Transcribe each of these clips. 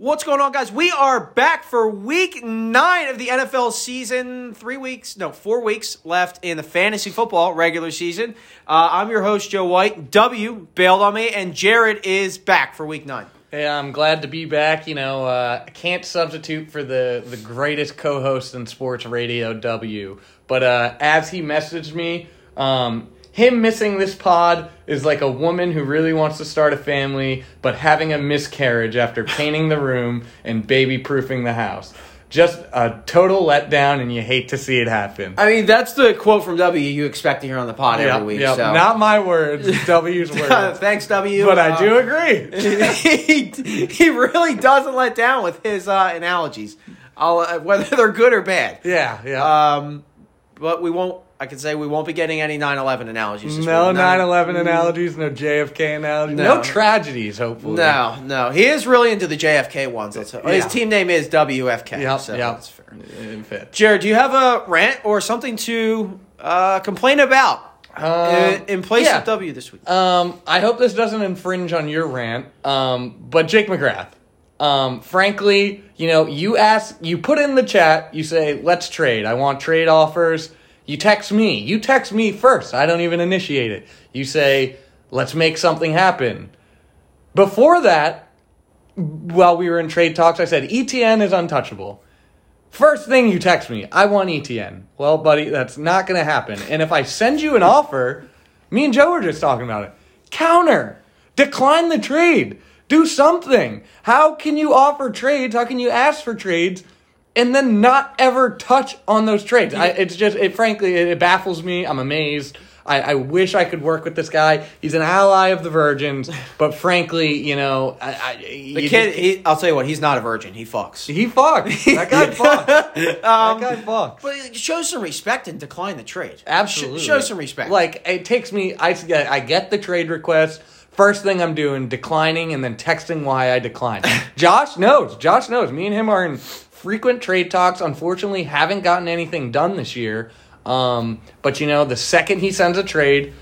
What's going on, guys? We are back for week nine of the NFL season. Three weeks, no, four weeks left in the fantasy football regular season. Uh, I'm your host, Joe White. W bailed on me, and Jared is back for week nine. Hey, I'm glad to be back. You know, uh, I can't substitute for the, the greatest co host in sports radio, W. But uh, as he messaged me, um, him missing this pod is like a woman who really wants to start a family, but having a miscarriage after painting the room and baby proofing the house. Just a total letdown, and you hate to see it happen. I mean, that's the quote from W you expect to hear on the pod every week. yep. so. Not my words, W's words. Thanks, W. but Uh, I do agree. he, he really doesn't let down with his uh, analogies, I'll, uh, whether they're good or bad. Yeah, yeah. Um, but we won't. I can say we won't be getting any 9/11 analogies. This No week. 9 11 analogies, no JFK analogies, no, No. tragedies, hopefully. No, no. He is really into the JFK ones. His Yeah. team name is WFK. Yep, so yep. that's fair. It. Jared, do you have a rant or something to uh, complain about in, in place Um, yeah. of W this week? Um, I hope this doesn't infringe on your rant, um, but Jake McGrath. Um, frankly, you know, you ask, you put in the chat, you say, let's trade. I want trade offers. You text me. You text me first. I don't even initiate it. You say, let's make something happen. Before that, while we were in trade talks, I said, ETN is untouchable. First thing you text me, I want ETN. Well, buddy, that's not going to happen. And if I send you an offer, me and Joe were just talking about it. Counter. Decline the trade. Do something. How can you offer trades? How can you ask for trades and then not ever touch on those trades? I, it's just, it frankly, it, it baffles me. I'm amazed. I, I wish I could work with this guy. He's an ally of the Virgins, but frankly, you know, I, I, The kid, just- he, I'll tell you what, he's not a virgin. He fucks. he fucks. That guy fucked. that guy um, fucked. But show some respect and decline the trade. Absolutely. Sh- show some respect. Like it takes me. I I get the trade request. First thing I'm doing, declining and then texting why I declined. Josh knows. Josh knows. Me and him are in frequent trade talks. Unfortunately, haven't gotten anything done this year. Um, but you know, the second he sends a trade,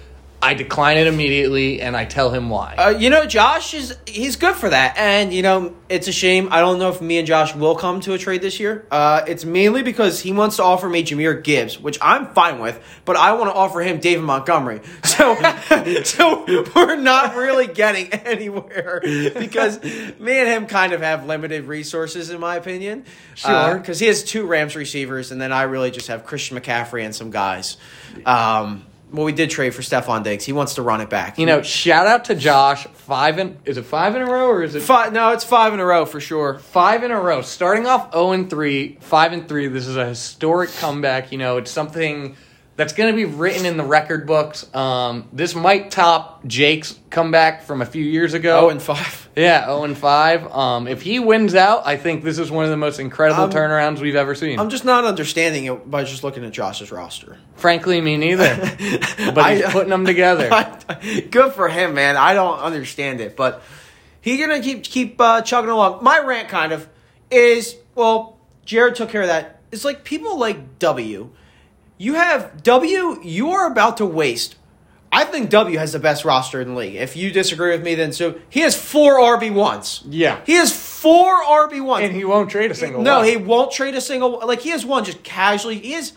I decline it immediately and I tell him why. Uh, you know, Josh is he's good for that, and you know it's a shame. I don't know if me and Josh will come to a trade this year. Uh, it's mainly because he wants to offer me Jahmyr Gibbs, which I'm fine with, but I want to offer him David Montgomery. So, so we're not really getting anywhere because me and him kind of have limited resources, in my opinion. Sure. because he has two Rams receivers, and then I really just have Christian McCaffrey and some guys. Um, well, we did trade for Stefon Diggs. He wants to run it back. you know, shout out to Josh. Five in is it five in a row or is it Five, no, it's five in a row for sure. Five in a row. Starting off 0 and 3, 5 and 3. This is a historic comeback. You know, it's something that's going to be written in the record books. Um, this might top Jake's comeback from a few years ago. Oh, and five. yeah, 0 and 5. Um, if he wins out, I think this is one of the most incredible I'm- turnarounds we've ever seen. I'm just not understanding it by just looking at Josh's roster. Frankly, me neither. but he's I- putting them together. Good for him, man. I don't understand it, but he's gonna keep keep uh, chugging along. My rant kind of is well, Jared took care of that. It's like people like W. You have W. You are about to waste. I think W has the best roster in the league. If you disagree with me, then so he has four RB ones. Yeah. he has four RB ones. and he won't trade a single one. No, one. he won't trade a single. Like he has one just casually. He has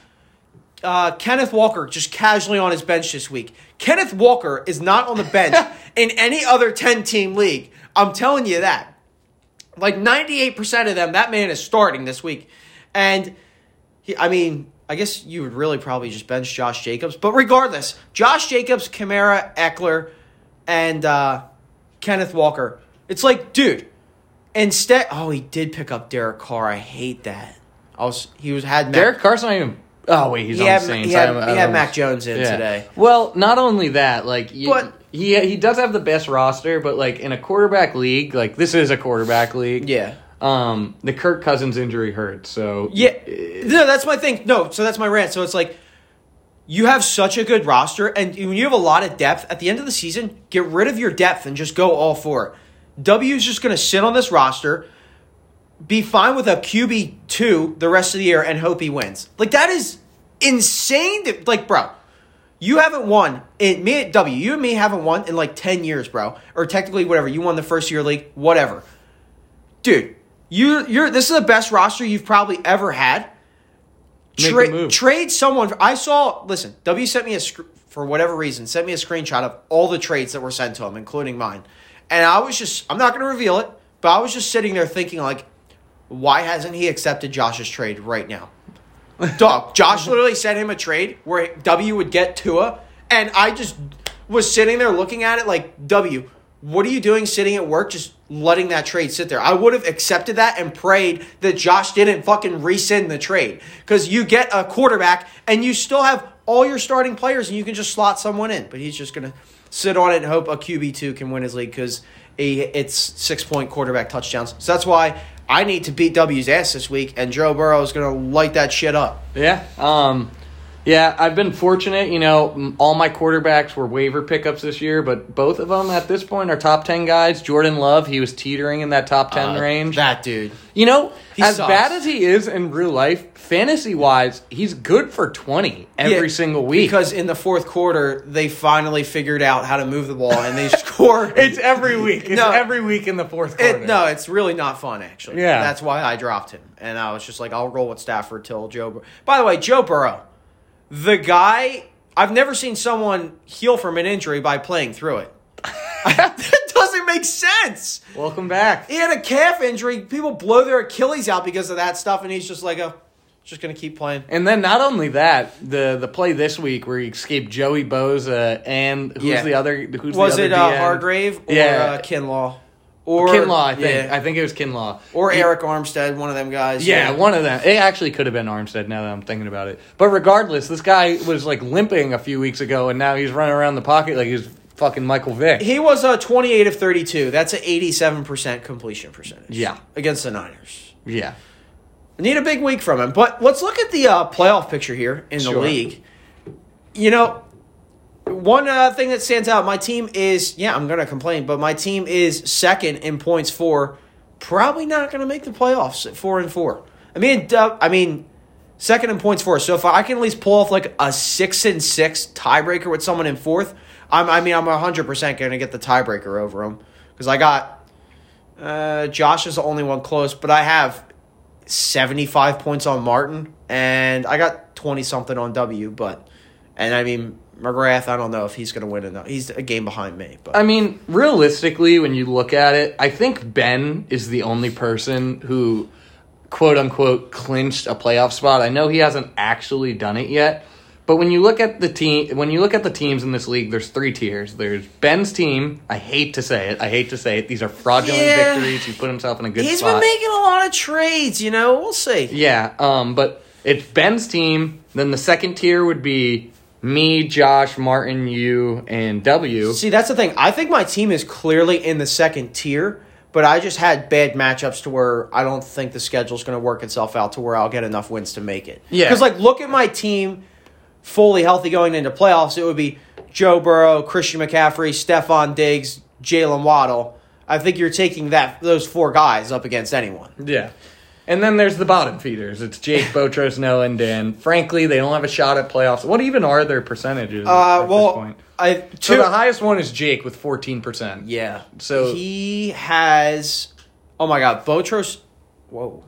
uh, Kenneth Walker just casually on his bench this week. Kenneth Walker is not on the bench in any other ten team league. I'm telling you that. Like 98 percent of them, that man is starting this week, and he. I mean. I guess you would really probably just bench Josh Jacobs, but regardless, Josh Jacobs, Kamara, Ekeler, and uh, Kenneth Walker. It's like, dude, Instead, oh, he did pick up Derek Carr. I hate that. I was he was had Mac, Derek Carr's not even. Oh wait, he's He on had- the Saints. he had- I- I he had Mac Jones in today. Well, not only that, like, you, But- he he does have the best roster, but like in a quarterback league, like this is a quarterback league. Yeah, Um, the Kirk Cousins injury hurt, so yeah. No, that's my thing. No, so that's my rant. So it's like you have such a good roster, and when you have a lot of depth at the end of the season, get rid of your depth and just go all for it. W is just going to sit on this roster, be fine with a QB two the rest of the year, and hope he wins. Like that is insane. To, like, bro, you haven't won. In me, at W, you and me haven't won in like ten years, bro. Or technically, whatever. You won the first year league, whatever. Dude, You you're this is the best roster you've probably ever had. Tra-. Trade someone. I saw. Listen, W sent me a sc- for whatever reason sent me a screenshot of all the trades that were sent to him, including mine. And I was just. I'm not going to reveal it, but I was just sitting there thinking like, why hasn't he accepted Josh's trade right now? Dog, Josh literally sent him a trade where W would get Tua, and I just was sitting there looking at it like, W, what are you doing sitting at work just letting that trade sit there? I would have accepted that and prayed that Josh didn't fucking rescind the trade. Because you get a quarterback and you still have all your starting players and you can just slot someone in. But he's just going to sit on it and hope a QB2 can win his league because it's six point quarterback touchdowns. So that's why I need to beat W's ass this week, and Joe Burrow is going to light that shit up. Yeah. Um, yeah, I've been fortunate. You know, all my quarterbacks were waiver pickups this year, but both of them at this point are top 10 guys. Jordan Love, he was teetering in that top 10 Uh, range. That dude. you know, He as sucks. bad as he is in real life, fantasy wise, he's good for 20 every Yeah, single week. Because in the fourth quarter, they finally figured out how to move the ball and they score. it's every week. It's No. every week in the fourth quarter. It, no, it's really not fun, actually. Yeah. That's why I dropped him. And I was just like, I'll roll with Stafford till Joe Burrow. By the way, Joe Burrow, the guy, I've never seen someone heal from an injury by playing through it. that doesn't make sense. Welcome back. He had a calf injury. People blow their Achilles out because of that stuff, and he's just like, oh, just going to keep playing. And then not only that, the the play this week where he escaped Joey Bosa and who's Yeah. the other? Who's Was the it uh, Hargrave or Yeah. uh, Kinlaw? Or Kinlaw, I think. Yeah. I think it was Kinlaw. or He- Arik Armstead, one of them guys. Yeah, one of them. It actually could have been Armstead now that I'm thinking about it. But regardless, this guy was like limping a few weeks ago, and now he's running around the pocket like he's fucking Michael Vick. He was a 28 of 32. That's an 87% completion percentage. Yeah. Against the Niners. yeah. Need a big week from him. But let's look at the uh, playoff picture here in the Sure. league. You know, one uh, thing that stands out, my team is, yeah, I'm to complain, but my team is second in points for probably not to make the playoffs at 4 and 4. I mean, uh, I mean, second in points for. So if I can at least pull off like a 6 and 6 tiebreaker with someone in fourth, I'm, I mean, I'm 100% going to get the tiebreaker over them because I got uh, Josh is the only one close, but I have 75 points on Martin, and I got 20 something on W. But, and I mean, McGrath, I don't know if he's going to win enough. He's a game behind me. But I mean, realistically, when you look at it, I think Ben is the only person who, quote unquote, clinched a playoff spot. I know he hasn't actually done it yet, but when you look at the team, when you look at the teams in this league, there's three tiers. There's Ben's team. I hate to say it. I hate to say it. These are fraudulent Yeah. victories. He put himself in a good he's spot. been making a lot of trades, you know. We'll see. Yeah, um, but it's Ben's team. Then the second tier would be me, Josh, Martin, you, and W. See, that's the thing. I think my team is clearly in the second tier, but I just had bad matchups to where I don't think the schedule's going to work itself out to where I'll get enough wins to make it. Yeah. Because, like, look at my team fully healthy going into playoffs. It would be Joe Burrow, Christian McCaffrey, Stefon Diggs, Jaylen Waddle. I think you're taking that those four guys up against anyone. Yeah. And then there's the bottom feeders. It's Jake, Botros, Noah, and Dan. Frankly, they don't have a shot at playoffs. What even are their percentages Uh, at this well, point? I So the highest one is Jake with 14%. yeah. So- he has. Oh my God, Botros. Whoa,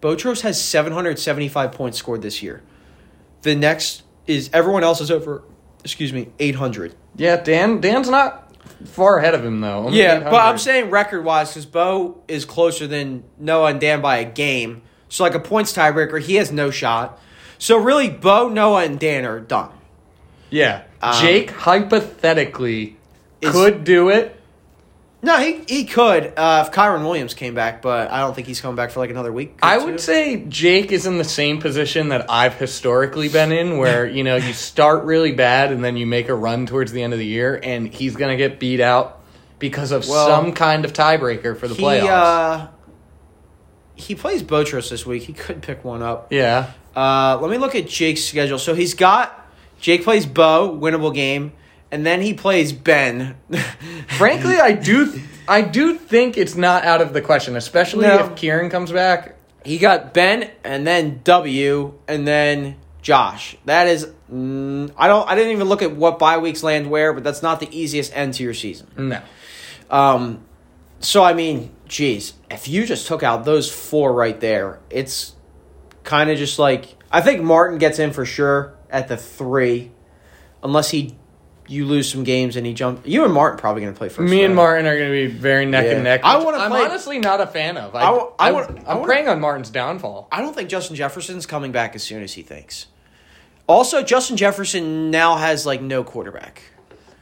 Botros has 775 points scored this year. The next is everyone else is over. Excuse me, 800. Yeah, Dan Dan's not far ahead of him, though. Only Yeah, but I'm saying record wise because Bo is closer than Noah and Dan by a game. So like a points tiebreaker, he has no shot. So really, Bo, Noah, and Dan are done. Yeah. Um, Jake, hypothetically, is- could do it. No, he he could uh, if Kyren Williams came back, but I don't think he's coming back for like another week. I two. would say Jake is in the same position that I've historically been in, where you know you start really bad and then you make a run towards the end of the year, and he's gonna get beat out because of Well, some kind of tiebreaker for the he playoffs. uh, he plays Botros this week. He could pick one up. yeah, Uh, let me look at Jake's schedule. So he's got Jake plays Bo, winnable game, and then he plays Ben. frankly, I do, I do think it's not out of the question, especially No. if Kyren comes back. he got Ben, and then W, and then Josh. That is, mm, I don't, I didn't even look at what bye weeks land where, but that's not the easiest end to your season. No, Um, so I mean, geez, if you just took out those four right there, it's kind of just like I think Martin gets in for sure at the three, unless he you lose some games and he jump. You and Martin probably going to play first. Me and. Martin are going to be very neck Yeah. and neck. I want to. I'm play- honestly not a fan of. I, I wa- I I, wanna- am I wanna- praying on Martin's downfall. I don't think Justin Jefferson's coming back as soon as he thinks. Also, Justin Jefferson now has like no quarterback.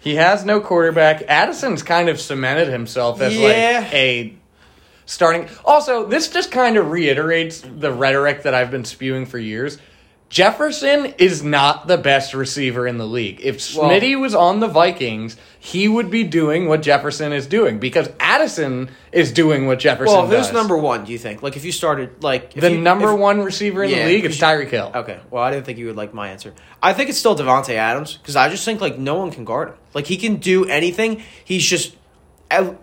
He has no quarterback. Addison's kind of cemented himself as Yeah. like a starting. Also, this just kind of reiterates the rhetoric that I've been spewing for years. Jefferson is not the best receiver in the league. If Well- Smitty was on the Vikings, he would be doing what Jefferson is doing because Addison is doing what Jefferson does. Well, who's does. number one? Do you think? Like, if you started like the you- number if- one receiver in Yeah, the league? It's because Tyreek Hill. Okay. Well, I didn't think you would like my answer. I think it's still Davante Adams because I just think like no one can guard him. Like he can do anything. He's just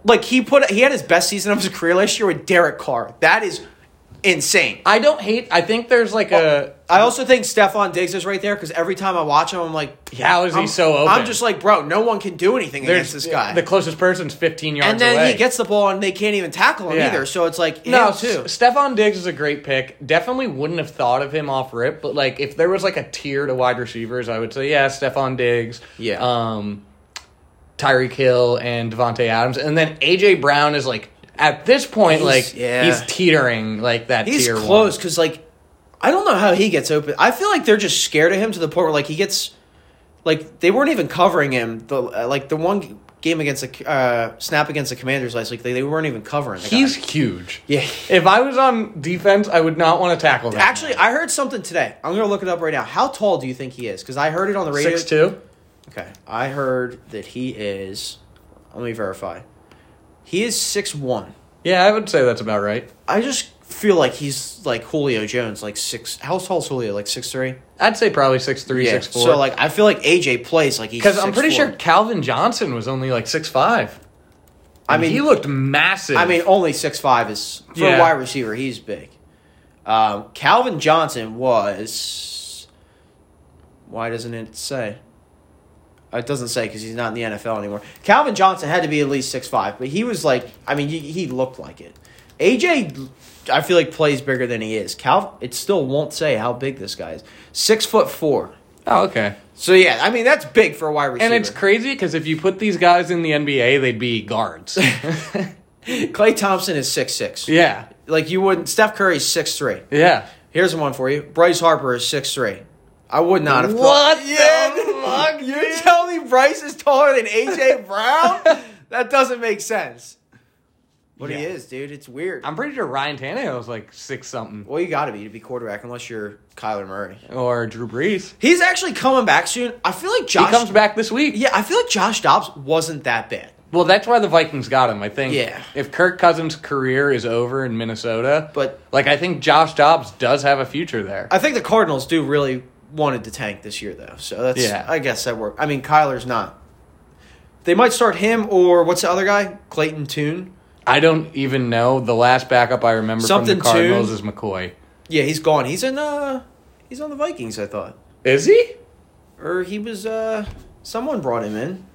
like he put he had his best season of his career last year with Derek Carr. That is insane. I don't hate. I think there's like a. I also think Stefon Diggs is right there because every time I watch him, I'm like, How is he I'm- so open? I'm just like, bro, no one can do anything There's against this guy. The closest person's 15 yards and then away. he gets the ball and they can't even tackle him Yeah. either. So it's like No, too. S- Stefon Diggs is a great pick. Definitely wouldn't have thought of him off rip, but like if there was like a tier to wide receivers, I would say yeah, Stefon Diggs, Yeah. um, Tyreek Hill and Davante Adams, and then AJ Brown is like at this point He's- like yeah. he's teetering like that. He's close because like I don't know how he gets open. I feel like they're just scared of him to the point where like he gets like they weren't even covering him. The uh, like the one game against the uh, snap against the Commanders last week, they, they weren't even covering. He's guy. huge. yeah. If I was on defense, I would not want to tackle him. Actually, I heard something today. I'm gonna look it up right now. How tall do you think he is? Because I heard it on the radio. six two. Okay, I heard that he is. Let me verify. He is six one. Yeah, I would say that's about right. I just feel like he's like Julio Jones, like six. How tall is Julio? Like six three. I'd say probably six three, six four. So like, I feel like AJ plays like he's because I'm pretty 6'4". sure Calvin Johnson was only like six five. I mean, he looked massive. I mean, only six five is for Yeah. a wide receiver. He's big. Um, Calvin Johnson was. Why doesn't it say? It doesn't say because he's not in the NFL anymore. Calvin Johnson had to be at least six five, but he was like, I mean, he, he looked like it. AJ, I feel like plays bigger than he is. Cal, it still won't say how big this guy is. Six foot four. oh, okay. So yeah, I mean that's big for a wide receiver. And it's crazy because if you put these guys in the NBA, they'd be guards. Klay Thompson is six six. yeah, Like you wouldn't. Steph Curry's six three. yeah. Here's one for you. Bryce Harper is six three. I would not have What thought. the Yeah, fuck, You're dude? telling me Bryce is taller than AJ Brown? that doesn't make sense. But he is, dude. It's weird. I'm pretty sure Ryan Tannehill's like six something, well, you got to be to be quarterback unless you're Kyler Murray. or Drew Brees. He's actually coming back soon. I feel like Josh. he comes back this week. Yeah, I feel like Josh Dobbs wasn't that bad. Well, that's why the Vikings got him. I think. Yeah. If Kirk Cousins' career is over in Minnesota, But- like I think Josh Dobbs does have a future there. I think the Cardinals do really wanted to tank this year, though. So that's Yeah. I guess that worked. I mean, Kyler's not. They might start him or what's the other guy? Clayton Tune. I don't even know. The last backup I remember Something from the Cardinals is McCoy. Yeah, he's gone. He's in uh he's on the Vikings, I thought. Is he? Or he was uh someone brought him in.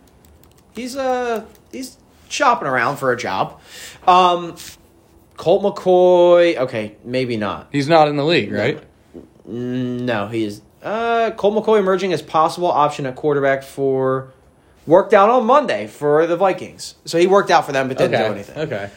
He's uh he's shopping around for a job. Um Colt McCoy, okay, maybe not. He's not in the league, right? Mm, No, he is uh Colt McCoy emerging as possible option at quarterback for worked out on Monday for the Vikings. So he worked out for them but didn't okay. do anything. Okay.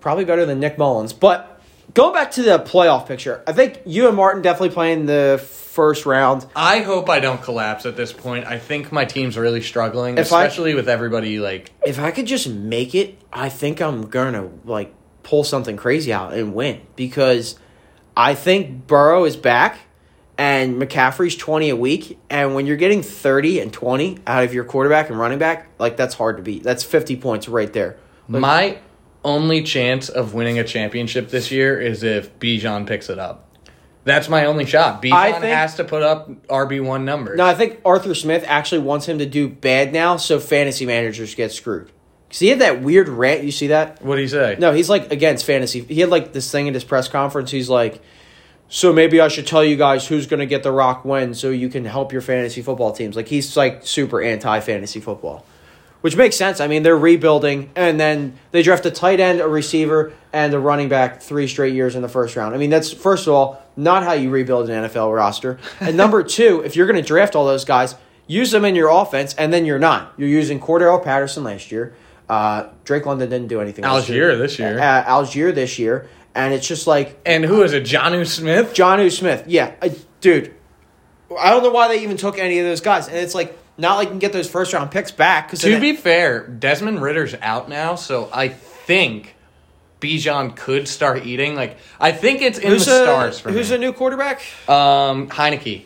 Probably better than Nick Mullens. But going back to the playoff picture, I think you and Martin definitely playing the first round. I hope I don't collapse at this point. I think my team's really struggling, If I- especially with everybody like If I could just make it, I think I'm gonna like pull something crazy out and win because I think Burrow is back and McCaffrey's 20 a week and when you're getting 30 and 20 out of your quarterback and running back, like that's hard to beat. That's 50 points right there. Like, my only chance of winning a championship this year is if Bijan picks it up. That's my only shot. Bijan has to put up RB one numbers. No, I think Arthur Smith actually wants him to do bad now so fantasy managers get screwed. Cuz he had that weird rant, you see that? what do you say? No, he's like against fantasy. He had like this thing at his press conference. He's like, so maybe I should tell you guys who's going to get the rock when, so you can help your fantasy football teams. Like he's like super anti fantasy football, which makes sense. I mean, they're rebuilding, and then they draft a tight end, a receiver, and a running back three straight years in the first round. I mean, that's first of all not how you rebuild an NFL roster, and number two, if you're going to draft all those guys, use them in your offense, and then you're not. You're using Cordarrelle Patterson last year. Uh, Drake London didn't do anything. Allgeier this year. Uh, Allgeier this year, and it's just like And who is it? Jonnu Smith? John Smith. Yeah, uh, dude. I don't know why they even took any of those guys, and it's like not like you can get those first round picks back. Because To be fair, Desmond Ridder's out now, so I think Bijan could start eating. Like I think it's in who's the a, stars for who's me. a new quarterback? um, Heinicke.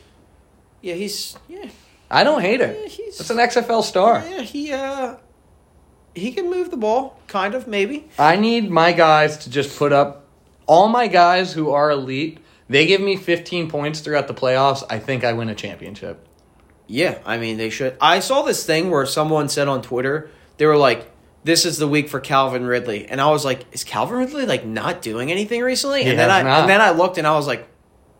Yeah, he's yeah, I don't hate it. Yeah, he's- It's an XFL star. yeah. He uh, he can move the ball, kind of maybe. I need my guys to just put up all my guys who are elite. They give me 15 points throughout the playoffs. I think I win a championship. Yeah, I mean they should. I saw this thing where someone said on Twitter they were like, "This is the week for Calvin Ridley," and I was like, "Is Calvin Ridley like not doing anything recently?" He and then I not. and then I looked and I was like,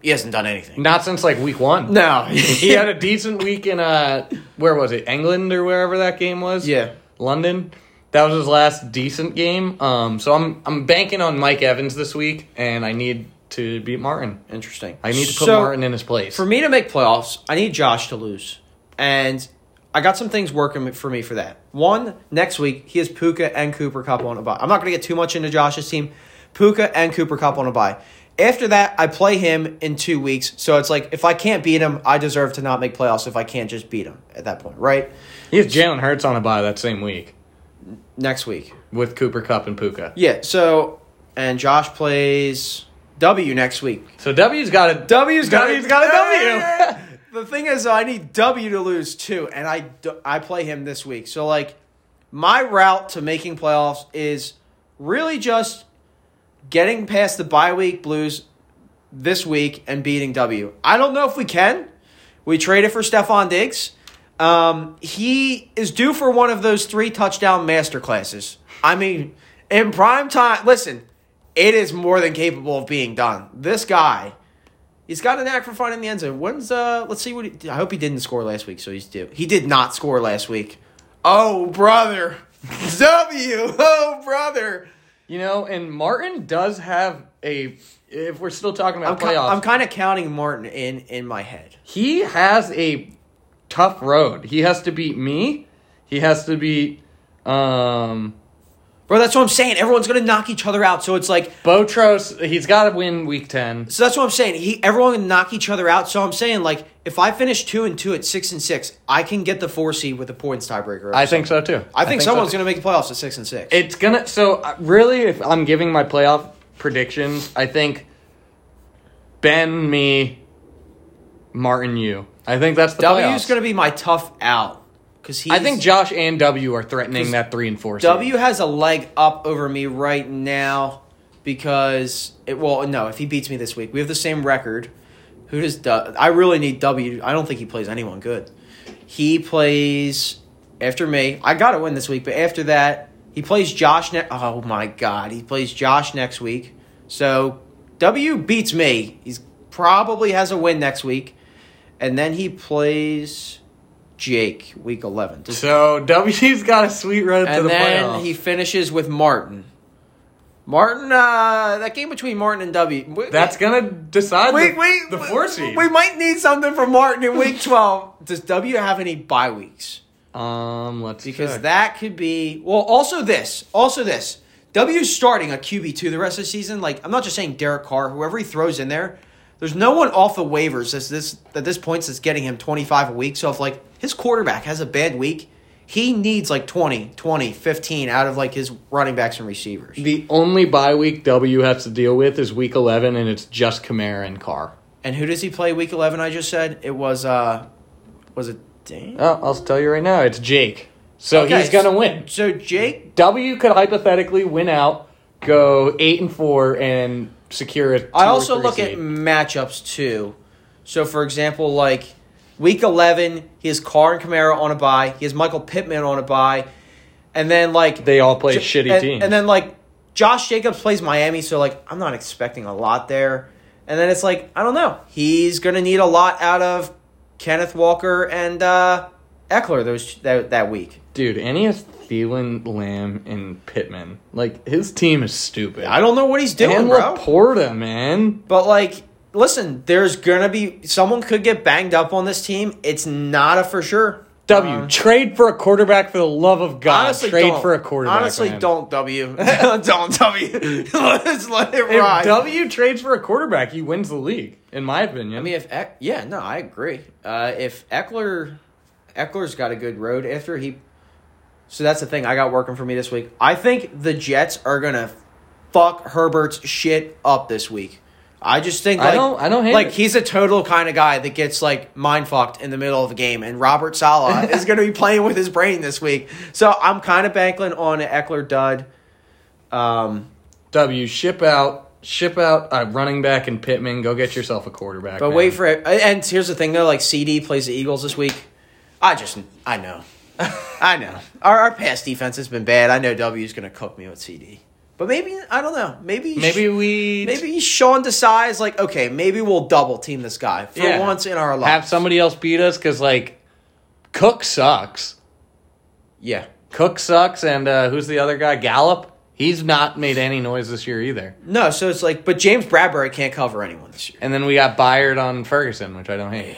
"He hasn't done anything." Not since like week one. No, He had a decent week in uh where was it? England or wherever that game was? Yeah. London. That was his last decent game. Um so I'm I'm banking on Mike Evans this week and I need to beat Martin. Interesting. I need to put So, Martin in his place. For me to make playoffs, I need Josh to lose. And I got some things working for me for that. One, next week, he has Puka and Cooper Kupp on a bye. I'm not going to get too much into Josh's team. Puka and Cooper Kupp on a bye. After that, I play him in two weeks. So it's like, if I can't beat him, I deserve to not make playoffs if I can't just beat him at that point, right? he has Jalen Hurts on a bye that same week Next week. with Cooper Kupp and Puka. Yeah, so, and Josh plays W next week. So W's got a W's got, W's got a W. the thing is, I need W to lose too, and I I play him this week. So like, my route to making playoffs is really just getting past the bye week blues this week and beating W. I don't know if we can. We traded for Stefon Diggs. Um, he is due for one of those three touchdown master classes. I mean, in prime time, listen, it is more than capable of being done. This guy, he's got a knack for finding the end zone. When's uh? Let's see what he. I hope he didn't score last week, so he's due. He did not score last week. Oh brother, W. Oh brother. You know, and Martin does have a if we're still talking I'm about ki- playoffs. I'm kind of counting Martin in in my head. he has a tough road. He has to beat me. He has to beat um Bro, that's what I'm saying. Everyone's gonna knock each other out. So it's like, Botros. He's got to win week ten. so that's what I'm saying. He, everyone can knock each other out. So I'm saying, like, if I finish two and two at six and six, I can get the four seed with the points tiebreaker. I think so too. I think so, someone's too. gonna make the playoffs at six and six. It's gonna. So uh, really, if I'm giving my playoff predictions, I think Ben, me, Martin, you. I think that's the W playoffs. is gonna be my tough out because he. I think Josh and W are threatening that three and four. seed. W has a leg up over me right now because it. Well, no, if he beats me this week, we have the same record. Who does du- I really need W? I don't think he plays anyone good. He plays after me. I got to win this week, but after that, he plays Josh. Ne- oh my god, he plays Josh next week. So W beats me. He's probably has a win next week, and then he plays Jake week eleven. Does So W's got a sweet road to and then he finishes with Martin. Martin, uh, that game between Martin and W. we- That's gonna decide the, we, the four seed. We might need something from Martin in week twelve. Does W have any bye weeks? um, let's see. Because check. that could be well. Also, this. Also, this. W's starting a QB two the rest of the season. Like I'm not just saying Derek Carr. Whoever he throws in there, there's no one off the waivers that's this at this point that's getting him 25 a week. So if like his quarterback has a bad week, he needs like 20, 20, 15 out of like his running backs and receivers. the only bye week W has to deal with is week eleven, and it's just Kamara and Carr. And who does he play week 11? I just said it was. uh Was it Dan? Oh, I'll tell you right now, it's Jake. So Okay, he's gonna win. So Jake W could hypothetically win out, go eight and four, and secure it. I also look at matchups too. So, for example, like week 11, he has Carr and Kamara on a bye. He has Michael Pittman on a bye. And then, like, they all play J- shitty and, teams. And then, like, Josh Jacobs plays Miami. So, like, I'm not expecting a lot there. And then it's like, I don't know. He's going to need a lot out of Kenneth Walker and uh, Ekeler those that, that week. Dude, and he has Thielen, Lamb, and Pittman. Like his team is stupid. I don't know what he's doing, and bro. LaPorta, man. But like, listen, there's gonna be someone could get banged up on this team. It's not a for sure. W Uh, trade for a quarterback for the love of God. honestly, trade don't. for a quarterback. Honestly, man. don't W. don't W. Let's let it If ride. W trades for a quarterback, he wins the league, in my opinion. I mean, if Eck, yeah, no, I agree. Uh, if Ekeler, Ekeler's got a good road after he. So that's the thing I got working for me this week. I think the Jets are gonna fuck Herbert's shit up this week. I just think I don't- I don't hate like it. he's a total kind of guy that gets like mind fucked in the middle of a game, and Robert Saleh is gonna be playing with his brain this week. So I'm kind of banking on an Ekeler dud. Um, W ship out, ship out a running back in Pittman. Go get yourself a quarterback. But man. wait for it. And here's the thing, though. Like CD plays the Eagles this week. I just, I know, I know. Our, our pass defense has been bad. I know W is going to cook me with CD. But maybe I don't know. Maybe maybe we maybe Sean decides like, okay, maybe we'll double team this guy for Yeah. once in our life. have somebody else beat us because like Cook sucks. yeah. Cook sucks, and uh, who's the other guy? Gallup. He's not made any noise this year either. No, so it's like, but James Bradberry can't cover anyone this year. And then we got Byard on Ferguson, which I don't hate.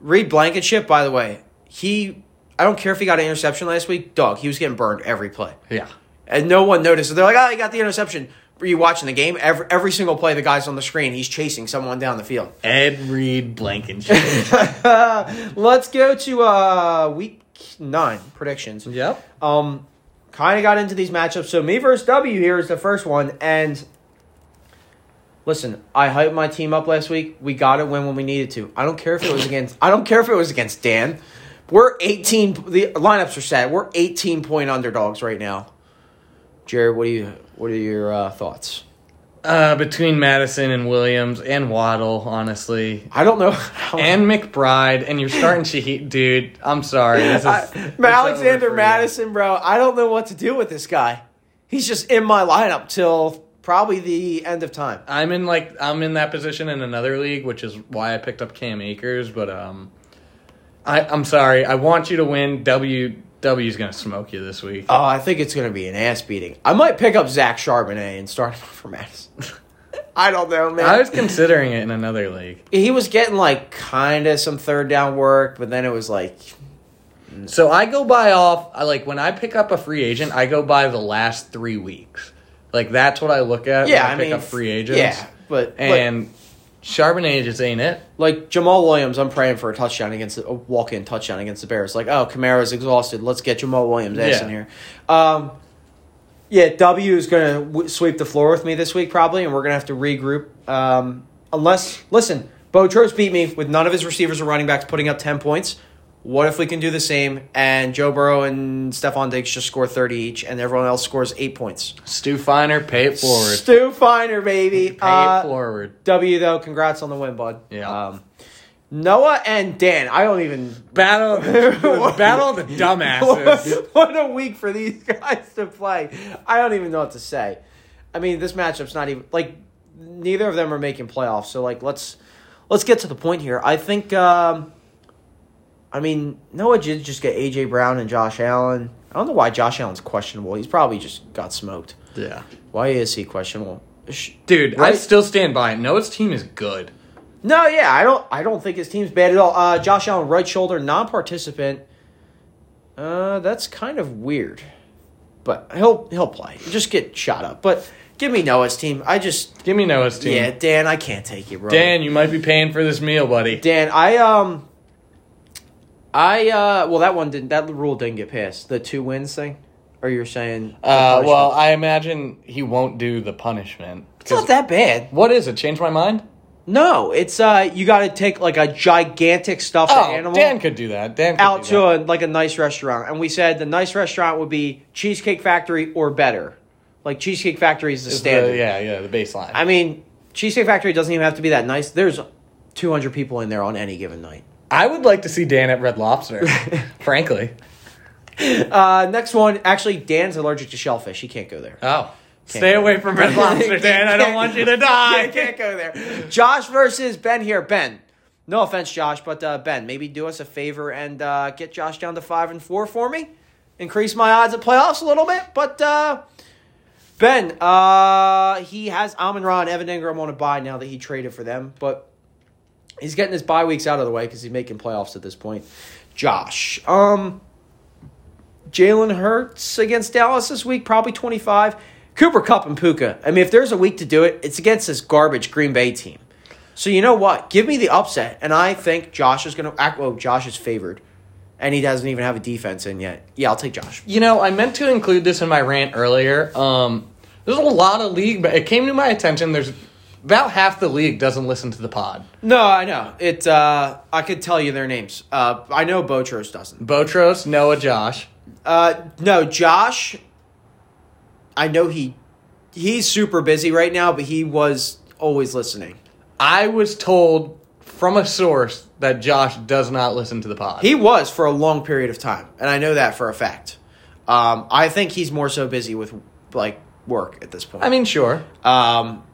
Reed Blankenship, by the way, he. I don't care if he got an interception last week. Dog, he was getting burned every play. Yeah. And no one noticed. They're like, oh, he got the interception. Were you watching the game? Every, every single play, the guy's on the screen. He's chasing someone down the field. Ed Reed Blankenship. Let's go to uh, week nine predictions. yep. Um, kind of got into these matchups. So me versus W here is the first one. And listen, I hyped my team up last week. We got to win when we needed to. I don't care if it was against. I don't care if it was against Dan. We're eighteen. The lineups are set. We're eighteen point underdogs right now. Jared, what do you? What are your uh, thoughts? Uh, between Mattison and Williams and Waddle, honestly. I don't know. And McBride, and you're starting Shaheed. Dude, I'm sorry. Is, I, Alexander you. Mattison, bro. I don't know what to do with this guy. He's just in my lineup till probably the end of time. I'm in like I'm in that position in another league, which is why I picked up Cam Akers. But um, I I'm sorry. I want you to win. W W's gonna smoke you this week. Oh, I think it's going to be an ass beating. I might pick up Zach Charbonnet and start him for Mattison. I don't know, man. I was considering it in another league. he was getting like kind of some third down work, but then it was like, So I go by off. I like when I pick up a free agent. I go by the last three weeks. Like that's what I look at. yeah, when I, I pick mean, up free agents. Yeah, but, but and Charbonnet just ain't it. like Jamaal Williams, I'm praying for a touchdown against the, a walk-in touchdown against the Bears. Like, oh, Kamara's exhausted. Let's get Jamaal Williams ass Yeah. in here. Um, yeah, W is going to w- sweep the floor with me this week probably, and we're going to have to regroup. Um, unless, listen, Botros beat me with none of his receivers or running backs putting up ten points. What if we can do the same and Joe Burrow and Stefon Diggs just score thirty each, and everyone else scores eight points? Stu Finer, pay it forward. Stu Finer, baby. Pay Uh, it forward. W though, congrats on the win, bud. Yeah. Um, Noah and Dan, I don't even. Battle, battle of the dumbasses. what a week for these guys to play. I don't even know what to say. I mean, this matchup's not even like neither of them are making playoffs. So like, let's let's get to the point here. I think. Um, I mean, Noah did just get AJ Brown and Josh Allen. I don't know why Josh Allen's questionable. He's probably just got smoked. Yeah. Why is he questionable? Dude, I still stand by it. Noah's team is good. No, yeah, I don't. I don't think his team's bad at all. Uh, Josh Allen, right shoulder, non-participant. Uh, that's kind of weird, but he'll he'll play. Just get shot up. But give me Noah's team. I just Give me Noah's team. yeah, Dan, I can't take you, bro. Dan, you might be paying for this meal, buddy. Dan, I um, I uh, well, that one didn't. That rule didn't get passed. The two wins thing, or you're saying? Uh, well, I imagine he won't do the punishment. it's not that bad. What is it? Change my mind? No, it's uh, you got to take like a gigantic stuffed Oh, animal. Dan could do that. Dan could out do to that. a, like a nice restaurant, and we said the nice restaurant would be Cheesecake Factory or better. Like Cheesecake Factory is the Is the- standard. yeah, yeah, the baseline. I mean, Cheesecake Factory doesn't even have to be that nice. There's 200 people in there on any given night. I would like to see Dan at Red Lobster. frankly. Uh, next one, actually, Dan's allergic to shellfish. He can't go there. Oh, stay go. away from Red Lobster, Dan. I don't want you to die. I can't go there. Josh versus Ben here. Ben. No offense, Josh, but uh, Ben, maybe do us a favor and uh, get Josh down to five and four for me. increase my odds at playoffs a little bit. But uh, Ben, uh, he has Amon Ra and Evan Engram on a buy now that he traded for them, but he's getting his bye weeks out of the way because he's making playoffs at this point. Josh, um, Jalen Hurts against Dallas this week, probably twenty five. Cooper Kupp and Puka. I mean, if there's a week to do it, it's against this garbage Green Bay team. So you know what? Give me the upset, and I think Josh is going to act. Well, Josh is favored, and he doesn't even have a defense in yet. Yeah, I'll take Josh. You know, I meant to include this in my rant earlier. Um, there's a lot of league, but it came to my attention. There's about half the league doesn't listen to the pod. No, I know it. Uh, I could tell you their names. Uh, I know Botros doesn't. Botros, Noah, Josh. Uh, no, Josh. I know he he's super busy right now, but he was always listening. I was told from a source that Josh does not listen to the pod. He was for a long period of time, and I know that for a fact. Um, I think he's more so busy with like work at this point. I mean, sure. um,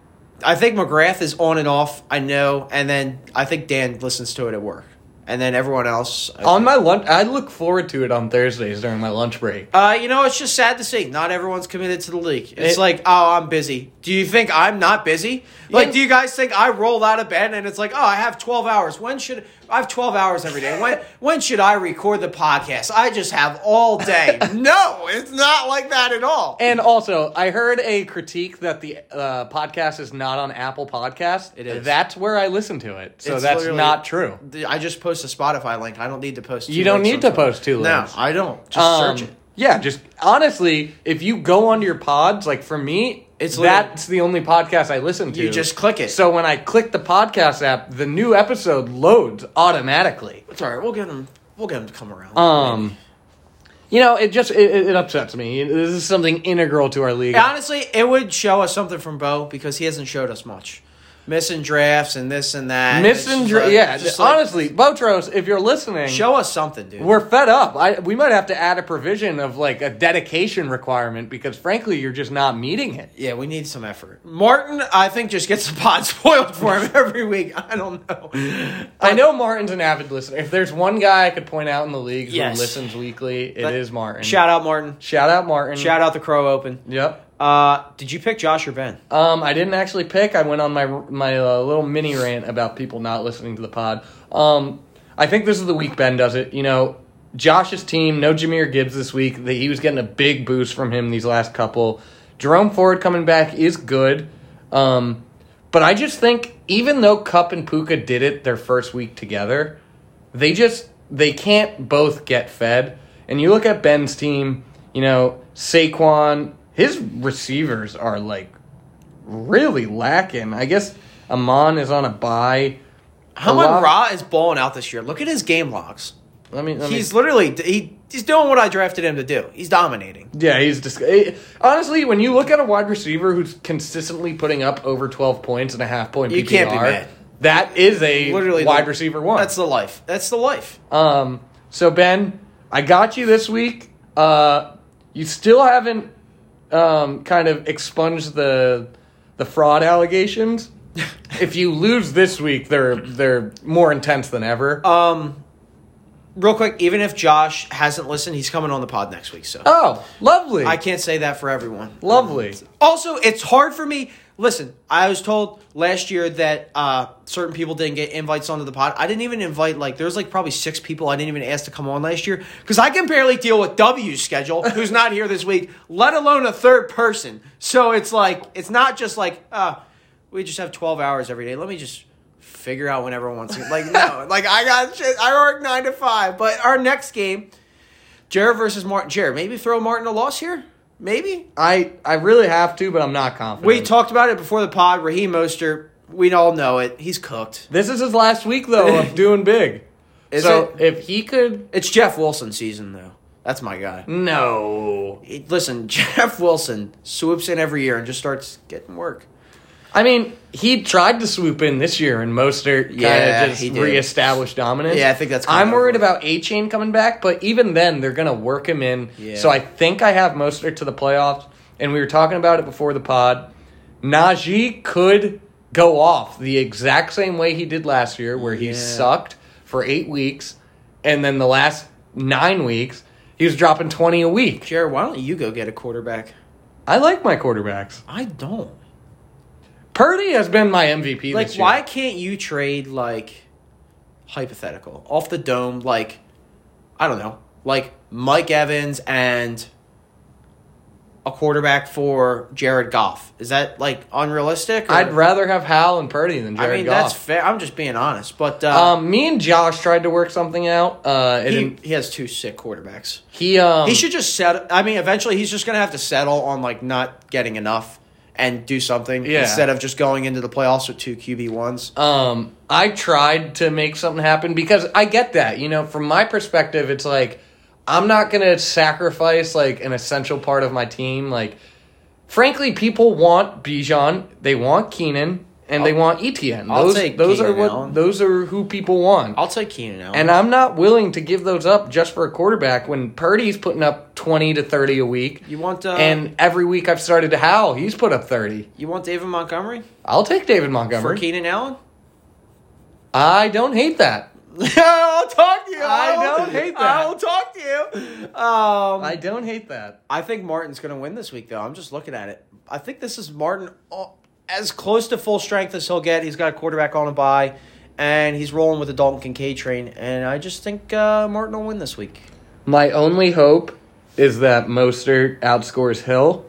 I think McGrath is on and off. I know, and then I think Dan listens to it at work, and then everyone else. On my lunch, I look forward to it on Thursdays during my lunch break. Uh, you know, it's just sad to see. Not everyone's committed to the league. It's It- like, oh, I'm busy. Do you think I'm not busy? Like, Yeah. do you guys think I roll out of bed and it's like, oh, I have 12 hours. When should I have 12 hours every day? When when should I record the podcast? I just have all day. no, it's not like that at all. And also, I heard a critique that the uh, podcast is not on Apple Podcast. It is. That's where I listen to it. So It's that's literally- not true. I just post a Spotify link. I don't need to post. Two You don't links need to on Twitter. post two No, links. I don't. Just Um, search it. Yeah, just honestly, if you go onto your pods, like for me, It's that's the only podcast I listen to. You just click it. So when I click the podcast app, the new episode loads automatically. It's all right. We'll get them. We'll get them to come around. Um, you know, it just it, it upsets me. This is something integral to our league. Honestly, it would show us something from Bo because he hasn't showed us much. Missing drafts and this and that. Missing, It's just dra- like- yeah. just like, honestly, Botros, if you're listening, show us something, dude. we're fed up. I we might have to add a provision of like a dedication requirement because frankly, you're just not meeting it. yeah, we need some effort. Martin, I think, just gets the pod spoiled for him every week. I don't know. I know Martin's an avid listener. If there's one guy I could point out in the league Yes. who listens weekly, it is Martin. Shout out Martin. Shout out Martin. Shout out the Crow Open. Yep. Uh, did you pick Josh or Ben? Um, I didn't actually pick. I went on my my uh, little mini rant about people not listening to the pod. Um, I think this is the week Ben does it. You know, Josh's team, no Jahmyr Gibbs this week. That he was getting a big boost from him these last couple. Jerome Ford coming back is good. Um, but I just think even though Kupp and Puka did it their first week together, they just they can't both get fed. And you look at Ben's team, you know, Saquon, his receivers are like really lacking. I guess Amon is on a bye. Hamon lot- Ra is balling out this year. Look at his game logs. Let me. Let me He's literally he, he's doing what I drafted him to do. He's dominating. yeah, he's just honestly. When you look at a wide receiver who's consistently putting up over twelve points and a half point, You PPR, can't be mad. That is a Literally wide the- receiver one. That's the life. That's the life. Um, so Ben, I got you this week. Uh, you still haven't um, kind of expunge the the fraud allegations. if you lose this week, they're they're more intense than ever. Um, real quick, even if Josh hasn't listened, he's coming on the pod next week. So oh, lovely, I can't say that for everyone. lovely. Also, it's hard for me. Listen, I was told last year that uh, certain people didn't get invites onto the pod. I didn't even invite like there's like probably six people I didn't even ask to come on last year because I can barely deal with W's schedule, who's not here this week, let alone a third person. So it's like it's not just like uh, we just have twelve hours every day. Let me just figure out when everyone wants to. Like no, like I got shit. I work nine to five. But our next game, Jared versus Martin. Jared, maybe throw Martin a loss here. Maybe I I really have to, but I'm not confident. we talked about it before the pod. Raheem Mostert, we all know it. He's cooked. This is his last week though of doing big. Is so it? if he could, It's Jeff Wilson season though. That's my guy. no. Listen, Jeff Wilson swoops in every year and just starts getting work. I mean, he tried to swoop in this year, and Mostert kind Yeah, of just he did. reestablished dominance. Yeah, I think that's I'm worried over. about Achane coming back, but even then, they're gonna work him in. Yeah. So I think I have Mostert to the playoffs, and we were talking about it before the pod. Najee could go off the exact same way he did last year, where he Yeah. sucked for eight weeks, and then the last nine weeks He was dropping 20 a week. Jared, why don't you go get a quarterback? I like my quarterbacks. I don't. Purdy has been my MVP Like, this year. why can't you trade like hypothetical off the dome? Like, I don't know, like Mike Evans and a quarterback for Jared Goff. Is that like unrealistic? or- I'd rather have Hal and Purdy than Jared I mean, Goff. that's fair. I'm just being honest, but uh, Um, me and Josh tried to work something out. Uh, he, he has two sick quarterbacks. he um he should just settle. I mean, eventually he's just gonna have to settle on like not getting enough and do something Yeah. instead of just going into the playoffs with two QB ones. Um, I tried to make something happen because I get that. You know, from my perspective, it's like I'm not gonna sacrifice like an essential part of my team. Like, frankly, people want Bijan, they want Keenan, and they I'll- want Etienne. I'll Those take those are what Allen. those are who people want. I'll take Keenan Allen. and I'm not willing to give those up just for a quarterback when Purdy's putting up 20 to 30 a week. you want uh, and every week I've started to howl, he's put up 30. you want David Montgomery I'll take David Montgomery. for. Keenan Allen? I don't hate that. I'll talk to you. I I'll- don't hate that. I'll talk to you. Um, I don't hate that. I think Martin's going to win this week, though. I'm just looking at it. I think this is Martin as close to full strength as he'll get. He's got a quarterback on a bye, and he's rolling with the Dalton Kincaid train. And I just think uh, Martin will win this week. My only hope is that Mostert outscores Hill.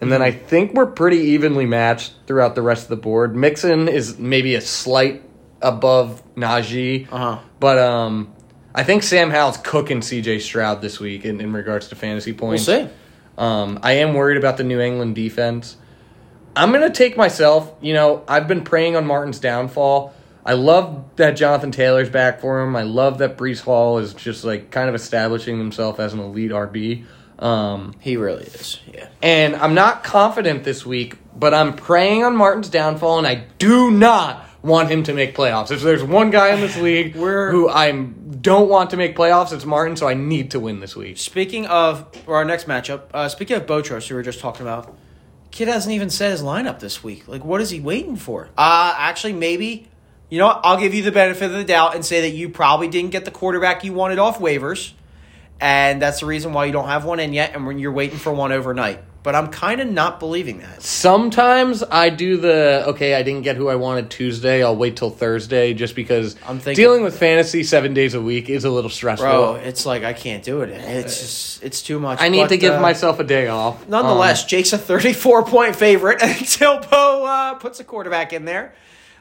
And then I think we're pretty evenly matched throughout the rest of the board. Mixon is maybe a slight above Najee. Uh-huh. But um, I think Sam Howell's cooking CJ Stroud this week in, in regards to fantasy We'll points. see. Um, I am worried about the New England defense. I'm going to take myself, you know, I've been preying on Martin's downfall. I love that Jonathan Taylor's back for him. I love that Breece Hall is just like kind of establishing himself as an elite RB. Um, He really is. Yeah. and I'm not confident this week, but I'm preying on Martin's downfall, and I do not want him to make playoffs. If there's one guy in this league who I don't want to make playoffs, it's Martin, so I need to win this week. Speaking of our next matchup, uh, speaking of Botros, who we were just talking about, kid hasn't even set his lineup this week. Like, what is he waiting for? Uh, actually, maybe. You know what? I'll give you the benefit of the doubt and say that you probably didn't get the quarterback you wanted off waivers, and that's the reason why you don't have one in yet, and when you're waiting for one overnight. But I'm kind of not believing that. Sometimes I do the okay. I didn't get who I wanted Tuesday. I'll wait till Thursday just because I'm thinking- dealing with fantasy seven days a week is a little stressful. Bro, it's like I can't do it. It's just it's too much. I need But, to give uh, myself a day off. Nonetheless, Um, Jake's a 34 point favorite until Bo uh, puts a quarterback in there.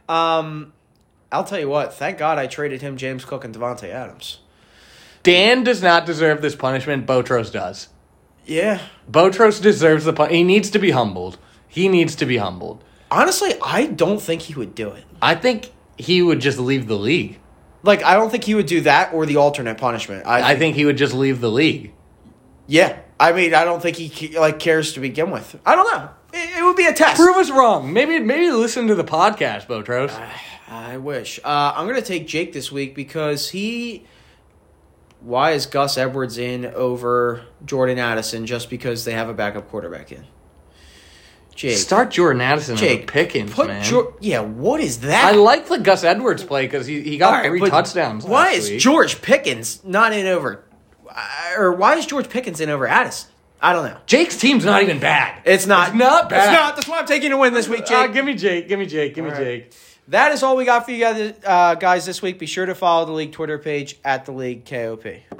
Um, I'll tell you what. Thank God I traded him James Cook and Davante Adams. Dan does not deserve this punishment. Botros does. Yeah. Botros deserves the pun. He needs to be humbled. He needs to be humbled. Honestly, I don't think he would do it. I think he would just leave the league. Like, I don't think he would do that or the alternate punishment. I, I think he would just leave the league. yeah. I mean, I don't think he like cares to begin with. I don't know. It, it would be a test. Prove us wrong. Maybe maybe listen to the podcast, Botros. I wish. Uh, I'm going to take Jake this week because he. Why is Gus Edwards in over Jordan Addison just because they have a backup quarterback in? Jake. Start Jordan Addison Jake. Pickens, put man. Jor- yeah, what is that? I like the Gus Edwards play because he, he got right, three touchdowns. Why is week. George Pickens not in over. uh, Or why is George Pickens in over Addison? I don't know. Jake's team's not even bad. It's not. It's not bad. It's not. That's why I'm taking a win this week, Jake. Uh, give me Jake. Give me Jake. Give me All right. Jake. That is all we got for you guys, uh, guys this week. Be sure to follow the league Twitter page at the league KOP.